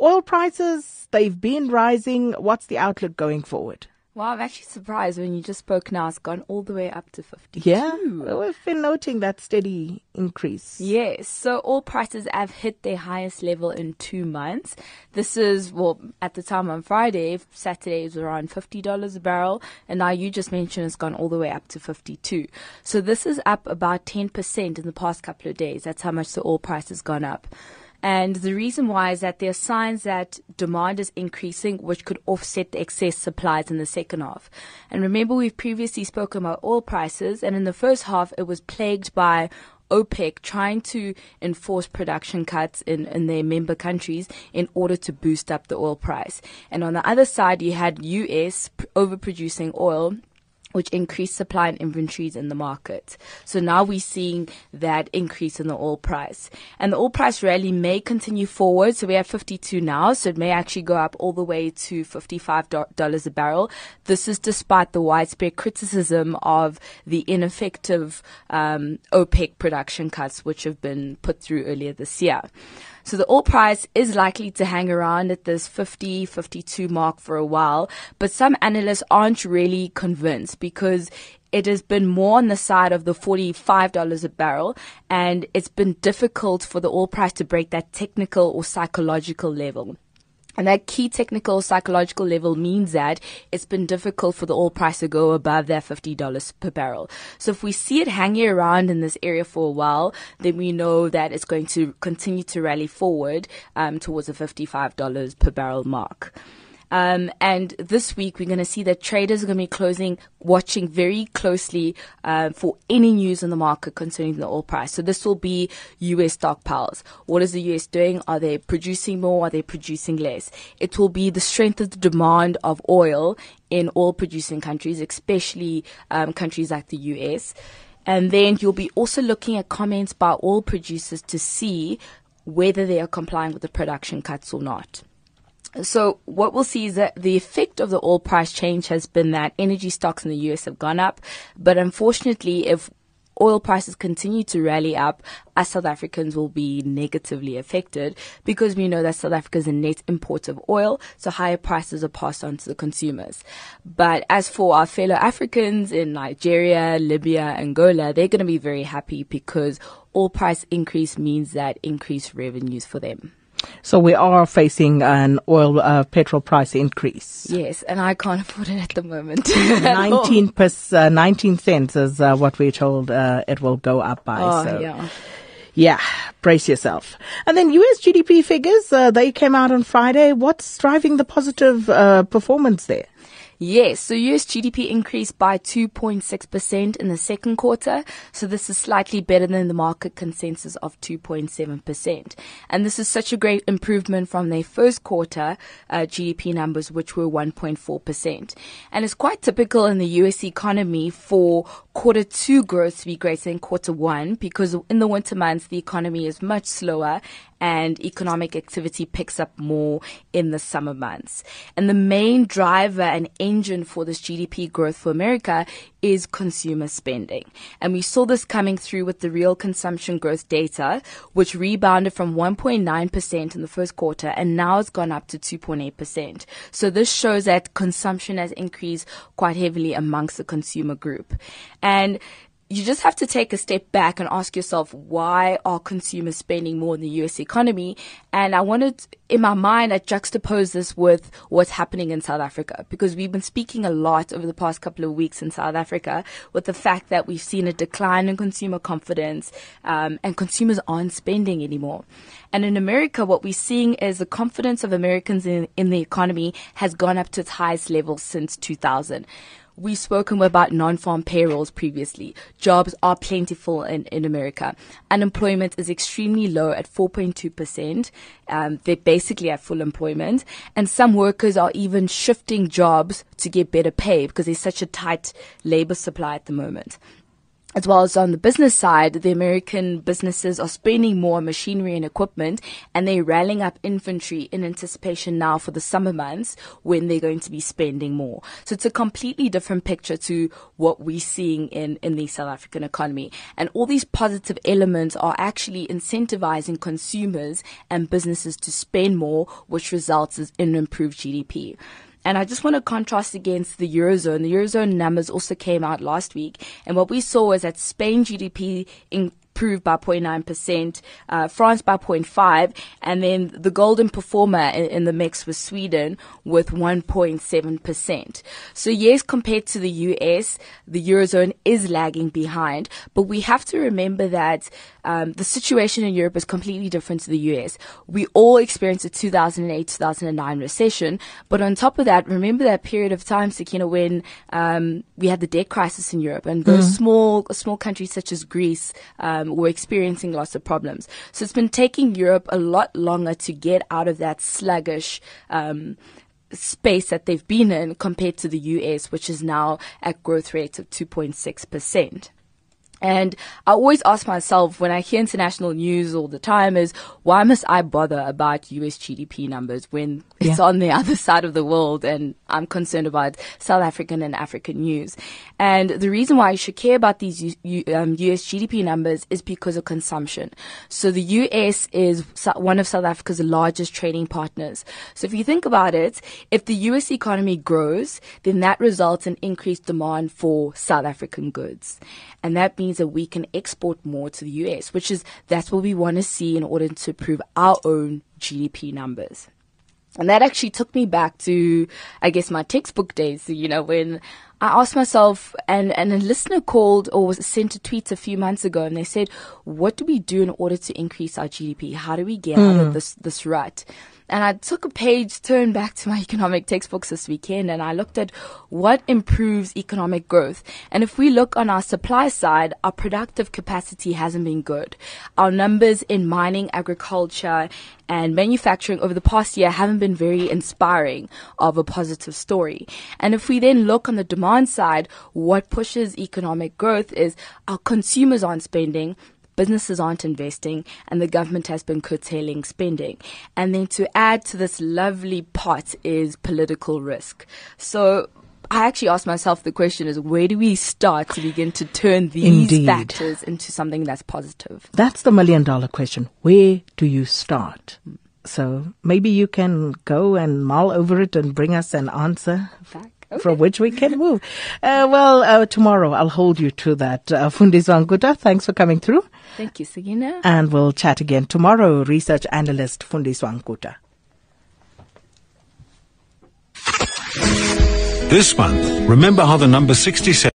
oil prices, they've been rising. What's the outlook going forward? Well, I'm actually surprised when you just spoke now. It's gone all the way up to 52. Yeah, we've been noting that steady increase. Yes, so oil prices have hit their highest level in two months. This is, well, at the time on Friday, Saturday was around $50 a barrel, and now you just mentioned it's gone all the way up to 52. So this is up about 10% in the past couple of days. That's how much the oil price has gone up. And the reason why is that there are signs that demand is increasing, which could offset the excess supplies in the second half. And remember, we've previously spoken about oil prices, and in the first half, it was plagued by OPEC trying to enforce production cuts in, in their member countries in order to boost up the oil price. And on the other side, you had US overproducing oil which increased supply and inventories in the market. So now we're seeing that increase in the oil price. And the oil price rally may continue forward. So we have 52 now. So it may actually go up all the way to $55 a barrel. This is despite the widespread criticism of the ineffective um, OPEC production cuts, which have been put through earlier this year. So the oil price is likely to hang around at this 50, 52 mark for a while, but some analysts aren't really convinced because it has been more on the side of the $45 a barrel and it's been difficult for the oil price to break that technical or psychological level. And that key technical psychological level means that it's been difficult for the oil price to go above that $50 per barrel. So if we see it hanging around in this area for a while, then we know that it's going to continue to rally forward um, towards the $55 per barrel mark. Um, and this week, we're going to see that traders are going to be closing, watching very closely uh, for any news in the market concerning the oil price. So this will be U.S. stockpiles. What is the U.S. doing? Are they producing more? Are they producing less? It will be the strength of the demand of oil in oil producing countries, especially um, countries like the U.S. And then you'll be also looking at comments by oil producers to see whether they are complying with the production cuts or not. So what we'll see is that the effect of the oil price change has been that energy stocks in the US have gone up. But unfortunately, if oil prices continue to rally up, us South Africans will be negatively affected because we know that South Africa is a net importer of oil, so higher prices are passed on to the consumers. But as for our fellow Africans in Nigeria, Libya, Angola, they're going to be very happy because oil price increase means that increased revenues for them. So we are facing an oil uh, petrol price increase. Yes, and I can't afford it at the moment. 19, pers- uh, 19 cents is uh, what we're told uh, it will go up by. Oh, so. yeah. Yeah, brace yourself. And then US GDP figures, uh, they came out on Friday. What's driving the positive uh, performance there? Yes, so US GDP increased by 2.6% in the second quarter. So this is slightly better than the market consensus of 2.7%. And this is such a great improvement from their first quarter uh, GDP numbers, which were 1.4%. And it's quite typical in the US economy for quarter two growth to be greater than quarter one because in the winter months, the economy is much slower and economic activity picks up more in the summer months. And the main driver and engine for this GDP growth for America is consumer spending. And we saw this coming through with the real consumption growth data, which rebounded from 1.9% in the first quarter and now has gone up to 2.8%. So this shows that consumption has increased quite heavily amongst the consumer group. And you just have to take a step back and ask yourself why are consumers spending more in the US economy? And I wanted, in my mind, I juxtapose this with what's happening in South Africa because we've been speaking a lot over the past couple of weeks in South Africa with the fact that we've seen a decline in consumer confidence um, and consumers aren't spending anymore. And in America, what we're seeing is the confidence of Americans in, in the economy has gone up to its highest level since 2000 we've spoken about non-farm payrolls previously. Jobs are plentiful in, in America. Unemployment is extremely low at 4.2%. Um, they're basically at full employment. And some workers are even shifting jobs to get better pay because there's such a tight labor supply at the moment. As well as on the business side, the American businesses are spending more on machinery and equipment and they're rallying up inventory in anticipation now for the summer months when they're going to be spending more. So it's a completely different picture to what we're seeing in, in the South African economy. And all these positive elements are actually incentivizing consumers and businesses to spend more, which results in improved GDP. And I just want to contrast against the Eurozone. The Eurozone numbers also came out last week. And what we saw was that Spain GDP in, improved by 0.9%, uh, France by 0.5, and then the golden performer in, in, the mix was Sweden with 1.7%. So yes, compared to the US, the Eurozone is lagging behind, but we have to remember that um, the situation in Europe is completely different to the US. We all experienced a 2008, 2009 recession, but on top of that, remember that period of time, Sakina, when um, we had the debt crisis in Europe, and those mm. small small countries such as Greece um, um, were experiencing lots of problems. So it's been taking Europe a lot longer to get out of that sluggish, um, space that they've been in compared to the US, which is now at growth rates of 2.6%. And I always ask myself when I hear international news all the time is why must I bother about US GDP numbers when it's on the other side of the world and I'm concerned about South African and African news. And the reason why you should care about these U- U- um, US GDP numbers is because of consumption. So the US is one of South Africa's largest trading partners. So if you think about it, if the US economy grows, then that results in increased demand for South African goods. And that means that we can export more to the US, which is, that's what we want to see in order to improve our own GDP numbers. And that actually took me back to, I guess, my textbook days, you know, when I asked myself, and, and a listener called or was sent a tweet a few months ago, and they said, what do we do in order to increase our GDP? How do we get mm. out of hmm. this, this rut? And I took a page, turned back to my economic textbooks this weekend, and I looked at what improves economic growth. And if we look on our supply side, our productive capacity hasn't been good. Our numbers in mining, agriculture, and manufacturing over the past year haven't been very inspiring of a positive story. And if we then look on the demand side, what pushes economic growth is our consumers aren't spending, businesses aren't investing and the government has been curtailing spending. And then to add to this lovely pot is political risk. So I actually asked myself the question is where do we start to begin to turn these Indeed. factors into something that's positive? That's the million dollar question. Where do you start? Mm. So maybe you can go and mull over it and bring us an answer. Back. Okay. From which we can move. Uh, well, uh, tomorrow I'll hold you to that. Uh, Fundiswa Nkuta, thanks for coming through. Thank you, Sakina. And we'll chat again tomorrow. Research analyst Fundiswa Nkuta. This month, remember how the number 67